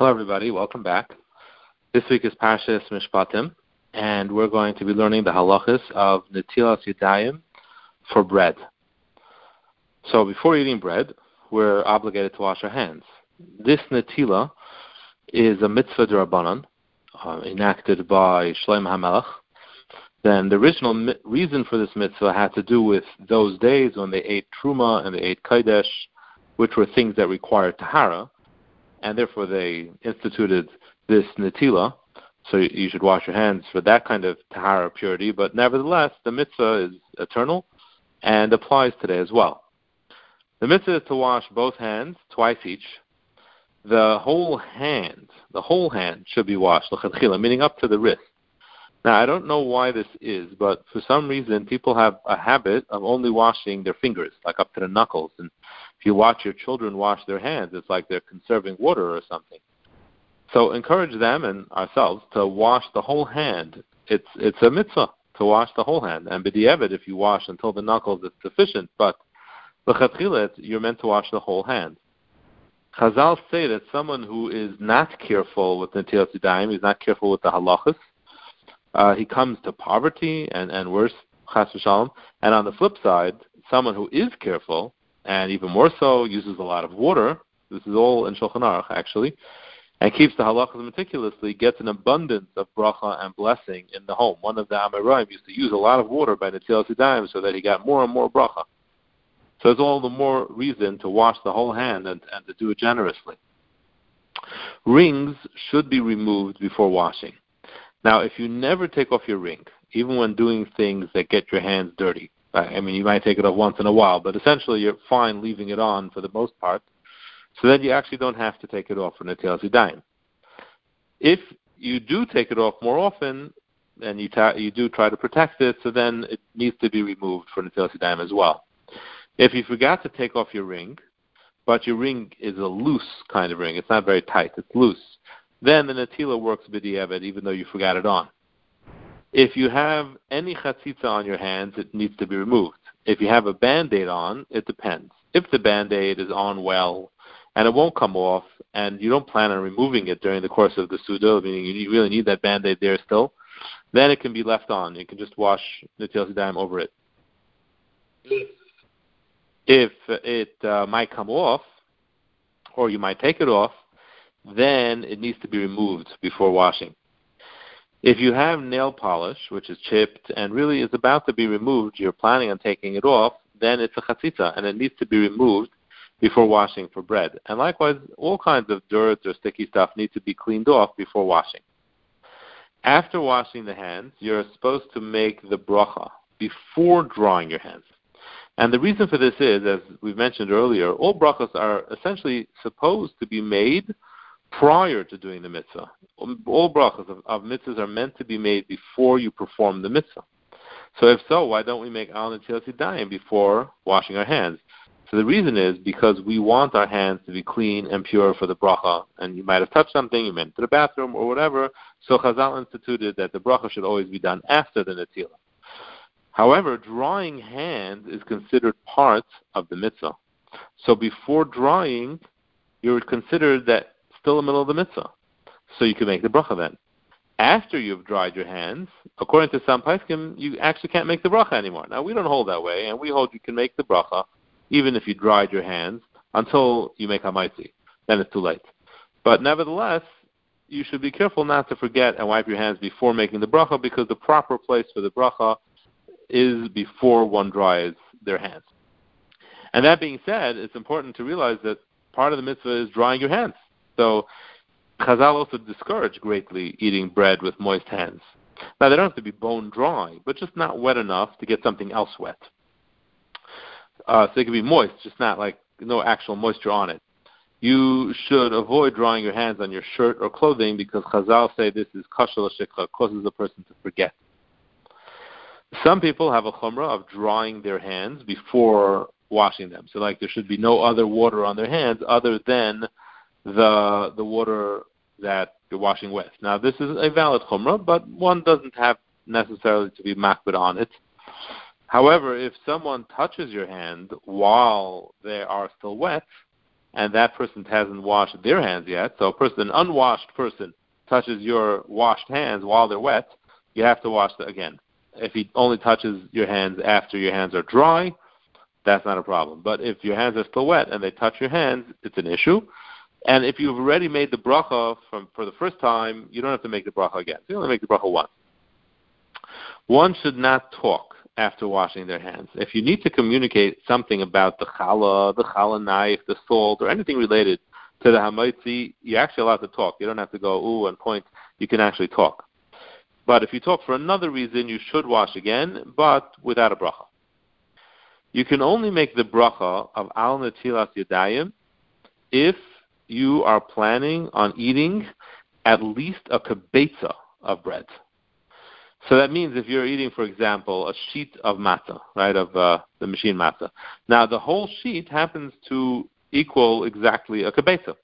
Hello, everybody. Welcome back. This week is Parshas Mishpatim, and we're going to be learning the halachas of Netilas Yadayim for bread. So, before eating bread, we're obligated to wash our hands. This Netila is a mitzvah derabanan uh, enacted by Shlomo HaMelech. Then the original mi- reason for this mitzvah had to do with those days when they ate truma and they ate kodesh, which were things that required tahara and therefore they instituted this netila. So you should wash your hands for that kind of tahara purity. But nevertheless, the mitzvah is eternal and applies today as well. The mitzvah is to wash both hands twice each. The whole hand, the whole hand should be washed, meaning up to the wrist. Now, I don't know why this is, but for some reason, people have a habit of only washing their fingers, like up to the knuckles. And if you watch your children wash their hands, it's like they're conserving water or something. So encourage them and ourselves to wash the whole hand. It's it's a mitzvah to wash the whole hand. And b'di'evet, if you wash until the knuckles, it's sufficient. But l'chatchilet, you're meant to wash the whole hand. Chazal say that someone who is not careful with netilas yadayim, he's not careful with the halachas, uh, he comes to poverty and, and worse, chas v'shalom. And on the flip side, someone who is careful, and even more so, uses a lot of water. This is all in Shulchan Aruch, actually, and keeps the halachas meticulously, gets an abundance of bracha and blessing in the home. One of the Amoraim used to use a lot of water by Netilas Yadayim so that he got more and more bracha. So it's all the more reason to wash the whole hand and, and to do it generously. Rings should be removed before washing. Now, if you never take off your ring, even when doing things that get your hands dirty, I mean, you might take it off once in a while, but essentially you're fine leaving it on for the most part. So then you actually don't have to take it off for Netilas Yadayim. If you do take it off more often, and you, ta- you do try to protect it, so then it needs to be removed for Netilas Yadayim as well. If you forgot to take off your ring, but your ring is a loose kind of ring, it's not very tight, it's loose, then the Natila works b'di'evet even though you forgot it on. If you have any chatzitza on your hands, it needs to be removed. If you have a band-aid on, it depends. If the band-aid is on well and it won't come off and you don't plan on removing it during the course of the sudo, meaning you really need that band-aid there still, then it can be left on. You can just wash Netilas Yadayim over it. If it uh, might come off, or you might take it off, then it needs to be removed before washing. If you have nail polish, which is chipped and really is about to be removed, you're planning on taking it off, then it's a chatzitza, and it needs to be removed before washing for bread. And likewise, all kinds of dirt or sticky stuff need to be cleaned off before washing. After washing the hands, you're supposed to make the bracha before drying your hands. And the reason for this is, as we've mentioned earlier, all brachas are essentially supposed to be made prior to doing the mitzvah. Um, all brachas of, of mitzvahs are meant to be made before you perform the mitzvah. So if so, why don't we make al yadayim before washing our hands? So the reason is because we want our hands to be clean and pure for the bracha. And you might have touched something, you went to the bathroom or whatever. So Chazal instituted that the bracha should always be done after the netilah. However, drying hands is considered part of the mitzvah. So before drying, you're considered that still in the middle of the mitzvah. So you can make the bracha then. After you've dried your hands, according to some paiskim, you actually can't make the bracha anymore. Now we don't hold that way, and we hold you can make the bracha even if you dried your hands until you make hamaitzi. Then it's too late. But nevertheless, you should be careful not to forget and wipe your hands before making the bracha because the proper place for the bracha is before one dries their hands. And that being said, it's important to realize that part of the mitzvah is drying your hands. So Chazal also discourage greatly eating bread with moist hands. Now they don't have to be bone dry, but just not wet enough to get something else wet. Uh, so they can be moist, just not like no actual moisture on it. You should avoid drying your hands on your shirt or clothing because Chazal say this is kashal shikha, causes a person to forget. Some people have a chumrah of drying their hands before washing them. So like there should be no other water on their hands other than the the water that you're washing with. Now, this is a valid chumrah, but one doesn't have necessarily to be makbid on it. However, if someone touches your hand while they are still wet, and that person hasn't washed their hands yet, so a person, an unwashed person, touches your washed hands while they're wet, you have to wash them again. If he only touches your hands after your hands are dry, that's not a problem. But if your hands are still wet and they touch your hands, it's an issue. And if you've already made the bracha from, for the first time, you don't have to make the bracha again. You only make the bracha once. One should not talk after washing their hands. If you need to communicate something about the challah, the challah knife, the salt, or anything related to the hamaitzi, you're actually allowed to talk. You don't have to go ooh and point. You can actually talk. But if you talk for another reason, you should wash again, but without a bracha. You can only make the bracha of al natilas yadayim if you are planning on eating at least a kibetza of bread. So that means if you're eating, for example, a sheet of matzah, right, of uh, the machine matzah. Now the whole sheet happens to equal exactly a kibetza.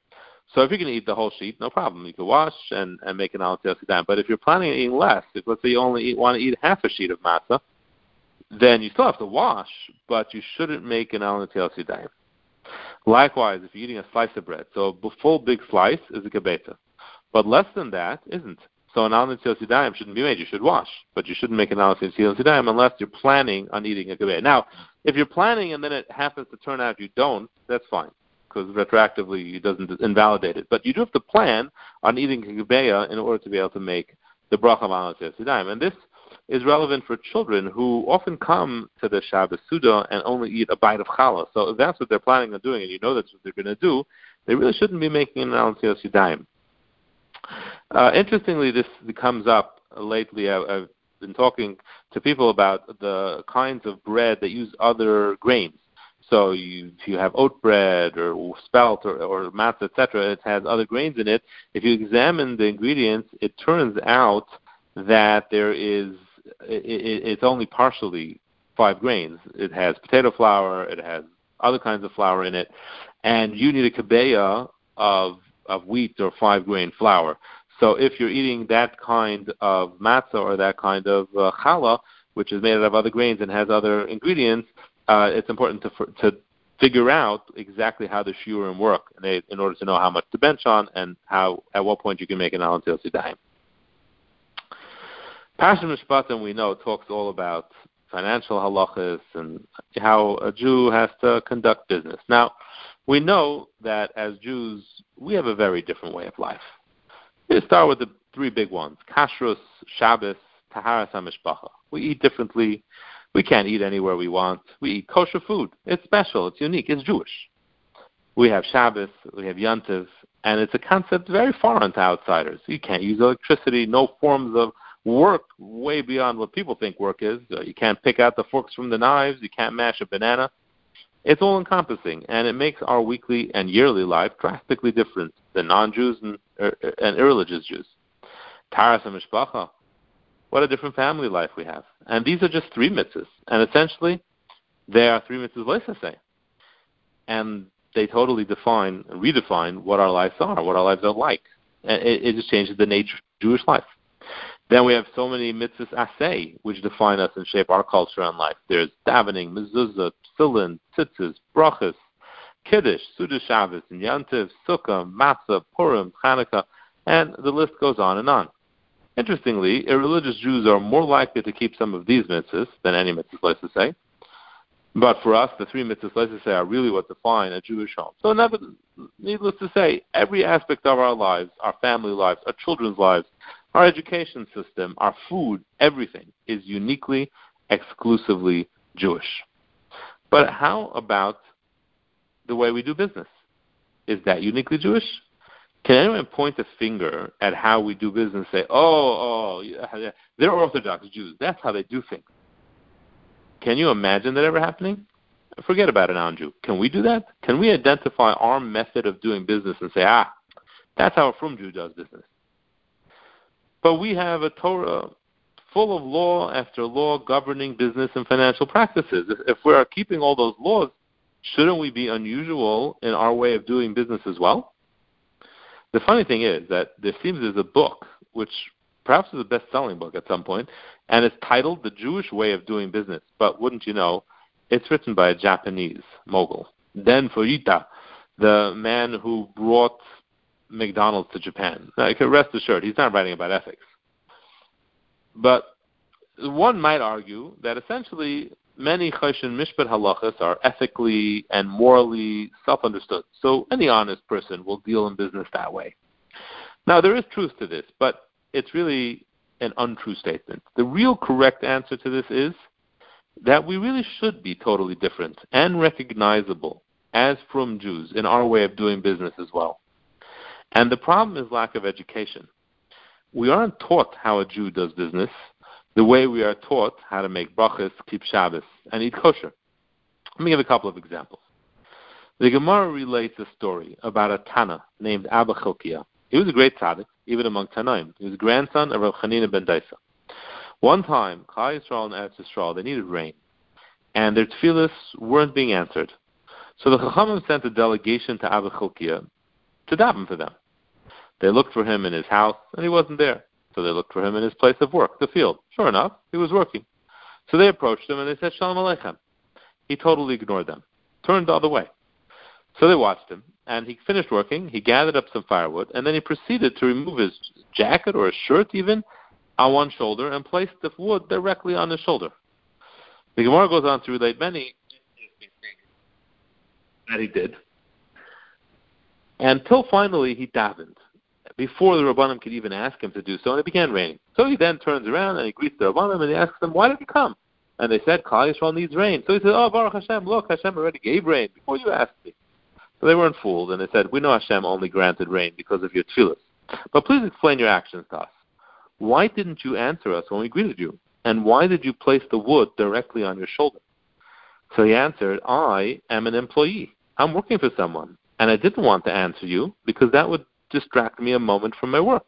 So if you're going to eat the whole sheet, no problem. You can wash and, and make an al But if you're planning on eating less, if let's say you only eat, want to eat half a sheet of matzah, then you still have to wash, but you shouldn't make an al Likewise, if you're eating a slice of bread, so a full big slice is a kibetza, but less than that isn't. So an al yadayim shouldn't be made. You should wash, but you shouldn't make an al yadayim unless you're planning on eating a kibetza. Now, if you're planning and then it happens to turn out you don't, that's fine because retroactively it doesn't invalidate it. But you do have to plan on eating kibbeya in order to be able to make the bracha of Yisrael. And this is relevant for children who often come to the Shabbos Suda and only eat a bite of challah. So if that's what they're planning on doing, and you know that's what they're going to do, they really shouldn't be making an al Yisrael. Uh, interestingly, this comes up lately. I, I've been talking to people about the kinds of bread that use other grains. So you, if you have oat bread or spelt or, or matzah, etc., it has other grains in it. If you examine the ingredients, it turns out that there is it, it's only partially five grains. It has potato flour, it has other kinds of flour in it, and you need a kabeya of of wheat or five grain flour. So if you're eating that kind of matzah or that kind of uh, challah, which is made out of other grains and has other ingredients, uh, it's important to to figure out exactly how the shiurim work in, in order to know how much to bench on and how at what point you can make an al netilas yadayim. Parshat Mishpatim we know talks all about financial halachas and how a Jew has to conduct business. Now, we know that as Jews we have a very different way of life. We start with the three big ones: kashrus, Shabbos, taharas hamishpacha. We eat differently. We can't eat anywhere we want. We eat kosher food. It's special. It's unique. It's Jewish. We have Shabbos. We have Yantiv. And it's a concept very foreign to outsiders. You can't use electricity, no forms of work way beyond what people think work is. Uh, you can't pick out the forks from the knives. You can't mash a banana. It's all encompassing, and it makes our weekly and yearly life drastically different than non-Jews and, er, and irreligious Jews. Taras and Mishpacha, what a different family life we have. And these are just three mitzvahs. And essentially, they are three mitzvahs say. And they totally define and redefine what our lives are, what our lives are like. It, it just changes the nature of Jewish life. Then we have so many mitzvahs asay, which define us and shape our culture and life. There's davening, mezuzah, tefillin, tzitzis, brachas, kiddush, suda Shabbos, and yantiv, sukkah, matzah, purim, Hanukkah, and the list goes on and on. Interestingly, irreligious Jews are more likely to keep some of these mitzvahs than any mitzvahs, let's eh? say. But for us, the three mitzvahs, let's say, are really what define a Jewish home. So, needless to say, every aspect of our lives, our family lives, our children's lives, our education system, our food, everything is uniquely, exclusively Jewish. But how about the way we do business? Is that uniquely Jewish? Can anyone point a finger at how we do business and say, oh, oh, they're Orthodox Jews. That's how they do things. Can you imagine that ever happening? Forget about a non-Jew. Can we do that? Can we identify our method of doing business and say, ah, that's how a frum Jew does business? But we have a Torah uh, full of law after law governing business and financial practices. If, if we are keeping all those laws, shouldn't we be unusual in our way of doing business as well? The funny thing is that there seems there's a book which perhaps is a best-selling book at some point, and it's titled "The Jewish Way of Doing Business." But wouldn't you know, it's written by a Japanese mogul, Den Fujita. the man who brought McDonald's to Japan. Now, you can rest assured, he's not writing about ethics. But one might argue that essentially many Choshen Mishpat halachas are ethically and morally self-understood. So any honest person will deal in business that way. Now there is truth to this, but it's really an untrue statement. The real correct answer to this is that we really should be totally different and recognizable as frum Jews in our way of doing business as well. And the problem is lack of education. We aren't taught how a Jew does business the way we are taught how to make brachas, keep Shabbos, and eat kosher. Let me give a couple of examples. The Gemara relates a story about a Tana named Abba Chilkiah. He was a great tzaddik, even among Tanaim. He was a grandson of Rav Chanina ben Dosa. One time, Chai Yisrael and Eretz Yisrael, they needed rain, and their tefillahs weren't being answered. So the Chachamim sent a delegation to Abba Chilkiah to daven for them. They looked for him in his house, and he wasn't there. So they looked for him in his place of work, the field. Sure enough, he was working. So they approached him and they said, Shalom Aleichem. He totally ignored them, turned the other way. So they watched him, and he finished working. He gathered up some firewood, and then he proceeded to remove his jacket or his shirt even on one shoulder and placed the wood directly on his shoulder. The Gemara goes on to relate many that he did, until finally he davened before the Rabbanim could even ask him to do so, and it began raining. So he then turns around and he greets the Rabbanim and he asks them, why did you come? And they said, Klal Yisrael needs rain. So he said, oh, Baruch Hashem, look, Hashem already gave rain before you asked me. So they weren't fooled, and they said, we know Hashem only granted rain because of your tefillahs. But please explain your actions to us. Why didn't you answer us when we greeted you? And why did you place the wood directly on your shoulder? So he answered, I am an employee. I'm working for someone. And I didn't want to answer you because that would distract me a moment from my work.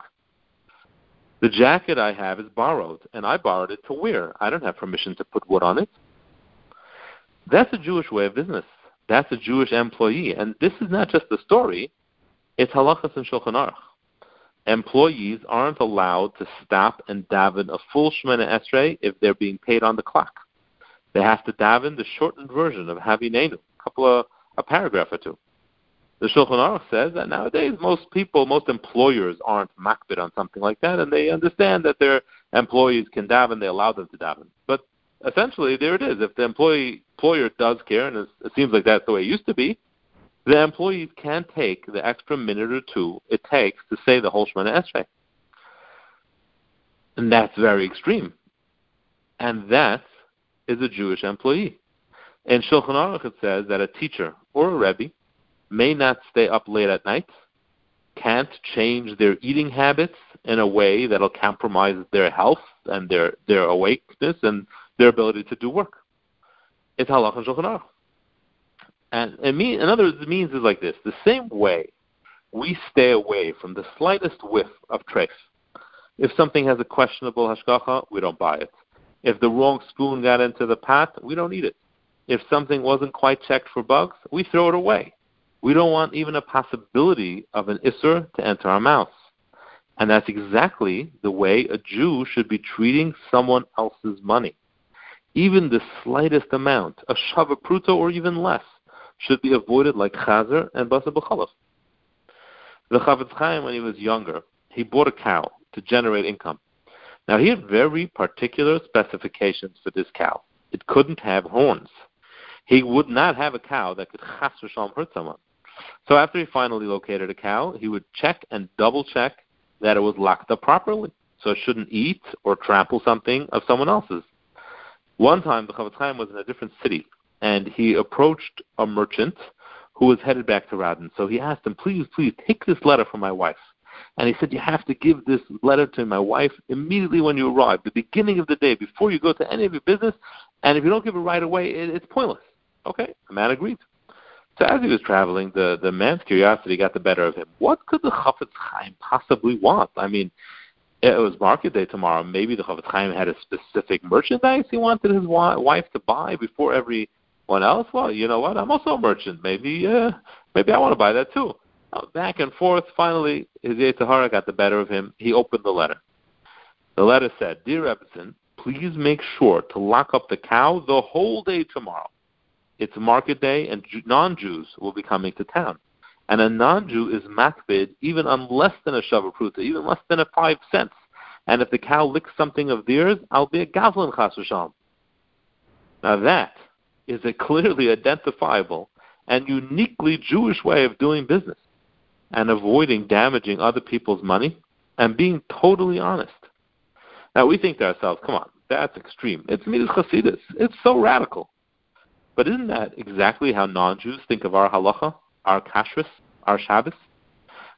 The jacket I have is borrowed, and I borrowed it to wear. I don't have permission to put wood on it. That's a Jewish way of business. That's a Jewish employee. And this is not just a story, it's halachas and shulchan aruch. Employees aren't allowed to stop and daven a full Shemoneh Esrei if they're being paid on the clock. They have to daven the shortened version of Havinenu, a couple of a paragraph or two. The Shulchan Aruch says that nowadays most people, most employers aren't makbid on something like that, and they understand that their employees can daven, they allow them to daven. But essentially, there it is. If the employee employer does care, and it seems like that's the way it used to be, the employees can take the extra minute or two it takes to say the whole Shemoneh Esrei. And that's very extreme. And that is a Jewish employee. In Shulchan Aruch it says that a teacher or a rebbe may not stay up late at night, can't change their eating habits in a way that'll compromise their health and their, their awakeness and their ability to do work. It's halach and shulchan aruch. And mean, in other words, it means is like this: the same way we stay away from the slightest whiff of trace. If something has a questionable hashgacha, we don't buy it. If the wrong spoon got into the pot, we don't eat it. If something wasn't quite checked for bugs, we throw it away. We don't want even a possibility of an Isser to enter our mouths. And that's exactly the way a Jew should be treating someone else's money. Even the slightest amount, a shava pruto or even less, should be avoided like chazer and basar b'chalav. The Chafetz Chaim, when he was younger, he bought a cow to generate income. Now he had very particular specifications for this cow. It couldn't have horns. He would not have a cow that could chas v'shalom hurt someone. So after he finally located a cow, he would check and double check that it was locked up properly, so it shouldn't eat or trample something of someone else's. One time, the Chafetz Chaim was in a different city, and he approached a merchant who was headed back to Radin. So he asked him, "Please, please take this letter from my wife." And he said, "You have to give this letter to my wife immediately when you arrive, the beginning of the day, before you go to any of your business. And if you don't give it right away, it, it's pointless." Okay, the man agreed. So as he was traveling, the, the man's curiosity got the better of him. What could the Chafetz Chaim possibly want? I mean, it was market day tomorrow. Maybe the Chafetz Chaim had a specific merchandise he wanted his wife to buy before everyone else. Well, you know what? I'm also a merchant. Maybe, uh, maybe I want to buy that too. Back and forth. Finally, his yetzer hara got the better of him. He opened the letter. The letter said, "Dear Rebbetzin, please make sure to lock up the cow the whole day tomorrow. It's market day, and non-Jews will be coming to town. and a non-Jew is makbid even on less than a shavapruta, even less than a five cents. And if the cow licks something of theirs, I'll be a gazlan chas Now that is a clearly identifiable and uniquely Jewish way of doing business and avoiding damaging other people's money and being totally honest. Now we think to ourselves, come on, that's extreme. It's midas chasidus. It's so radical. But isn't that exactly how non-Jews think of our halacha, our kashrus, our Shabbos?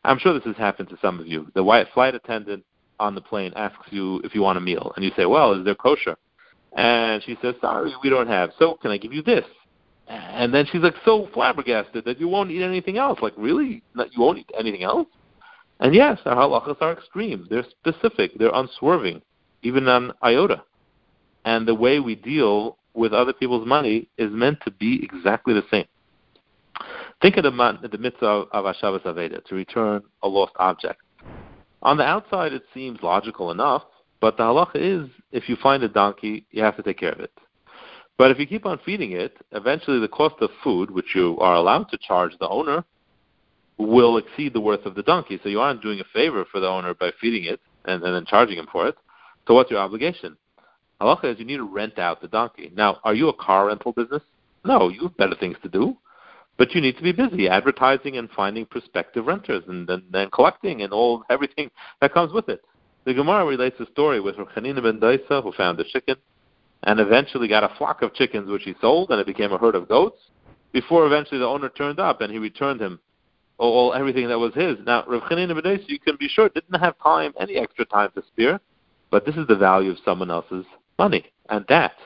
I'm sure this has happened to some of you. The white flight attendant on the plane asks you if you want a meal, and you say, "Well, is there kosher?" And she says, "Sorry, we don't have. So can I give you this?" And then she's like so flabbergasted that you won't eat anything else. Like, really? You won't eat anything else? And yes, our halachas are extreme. They're specific. They're unswerving, even on iota. And the way we deal with other people's money is meant to be exactly the same. Think of the, the mitzvah of Hashavas Aveda, to return a lost object. On the outside, it seems logical enough, but the halacha is if you find a donkey, you have to take care of it. But if you keep on feeding it, eventually the cost of food, which you are allowed to charge the owner, will exceed the worth of the donkey. So you aren't doing a favor for the owner by feeding it and, and then charging him for it. So what's your obligation? Halacha is you need to rent out the donkey. Now, are you a car rental business? No, you have better things to do. But you need to be busy advertising and finding prospective renters and then collecting and all everything that comes with it. The Gemara relates a story with Chanina ben Dosa, who found a chicken and eventually got a flock of chickens which he sold, and it became a herd of goats. Before eventually the owner turned up and he returned him all, everything that was his. Now Rav Chanina ben you can be sure, didn't have time, any extra time to spare, but this is the value of someone else's money, and that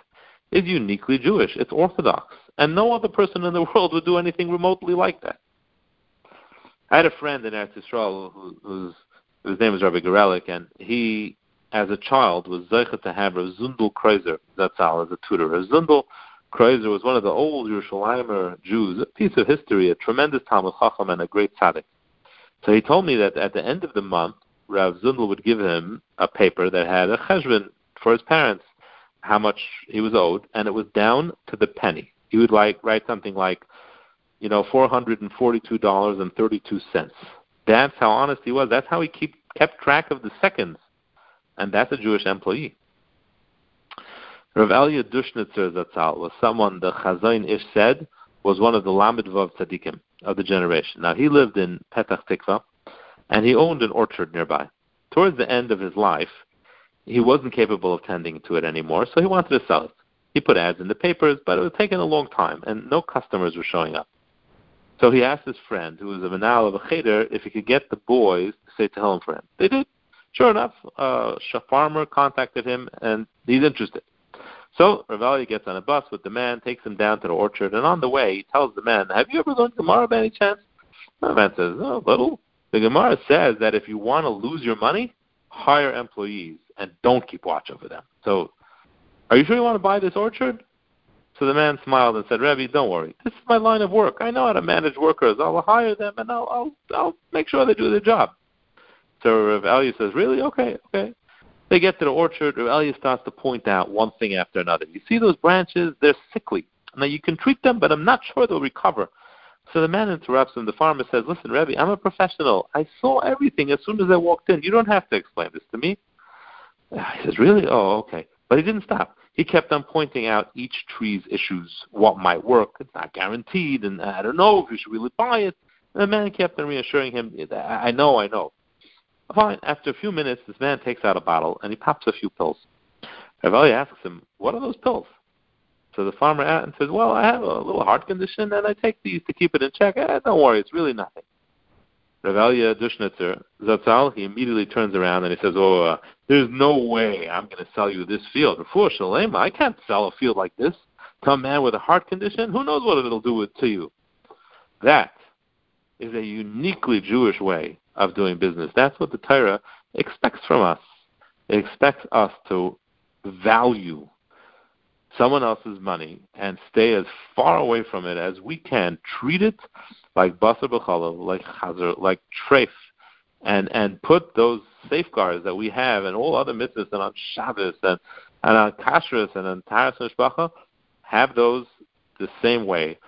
is uniquely Jewish. It's orthodox. And no other person in the world would do anything remotely like that. I had a friend in Eretz Yisrael who, whose, whose name was Rabbi Gorelik, and he, as a child, was zeichet to have Rav Zundel Kroizer, that's all, as a tutor. Rav Zundel Kroizer was one of the old Yerushalayim Jews, a piece of history, a tremendous Talmud Chacham, and a great tzaddik. So he told me that at the end of the month, Rav Zundel would give him a paper that had a cheshbon for his parents, how much he was owed, and it was down to the penny he would like write something like, you know, four hundred and forty-two dollars and thirty-two cents. That's how honest he was. That's how he keep, kept track of the seconds, and that's a Jewish employee. Rav Elia Dushnitzer Zatzal was someone the Chazon Ish said was one of the Lamed Vav Tzadikim of the generation. Now he lived in Petach Tikva, and he owned an orchard nearby. Towards the end of his life, he wasn't capable of tending to it anymore, so he wanted to sell it. He put ads in the papers, but it was taking a long time, and no customers were showing up. So he asked his friend, who was a menahel of a cheder, if he could get the boys to say Tehillim for him. They did. Sure enough, uh, a farmer contacted him, and he's interested. So Rav gets on a bus with the man, takes him down to the orchard, and on the way, he tells the man, "Have you ever learned Gemara by any chance?" The man says, "Oh, little." The Gemara says that if you want to lose your money, hire employees and don't keep watch over them. So are you sure you want to buy this orchard? So the man smiled and said, Rebbe, don't worry. This is my line of work. I know how to manage workers. I'll hire them and I'll I'll, I'll make sure they do their job. So Rav Elia says, Really? Okay, okay. They get to the orchard. Rav Elia starts to point out one thing after another. You see those branches? They're sickly. Now you can treat them, but I'm not sure they'll recover. So the man interrupts him. The farmer says, Listen, Rebbe, I'm a professional. I saw everything as soon as I walked in. You don't have to explain this to me. He says, Really? Oh, okay. But he didn't stop. He kept on pointing out each tree's issues, what might work. It's not guaranteed, and I don't know if you should really buy it. And the man kept on reassuring him, I know, I know. Fine. After a few minutes, this man takes out a bottle and he pops a few pills. Rav Elia asks him, What are those pills? So the farmer at and says, Well, I have a little heart condition and I take these to keep it in check. Eh, don't worry, it's really nothing. Rav Elia Dushnitzer, Zatzal, he immediately turns around and he says, "Oh, uh, there's no way I'm going to sell you this field. For Shalema, I can't sell a field like this to a man with a heart condition. Who knows what it'll do to you?" That is a uniquely Jewish way of doing business. That's what the Torah expects from us. It expects us to value someone else's money and stay as far away from it as we can. Treat it like basar b'chalav, like chazer, like treif, and and put those safeguards that we have and all other mitzvahs and on Shabbos and and on kashrus and on taras mishpacha, have those the same way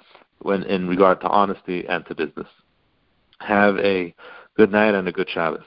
when in regard to honesty and to business. Have a good night and a good Shabbos.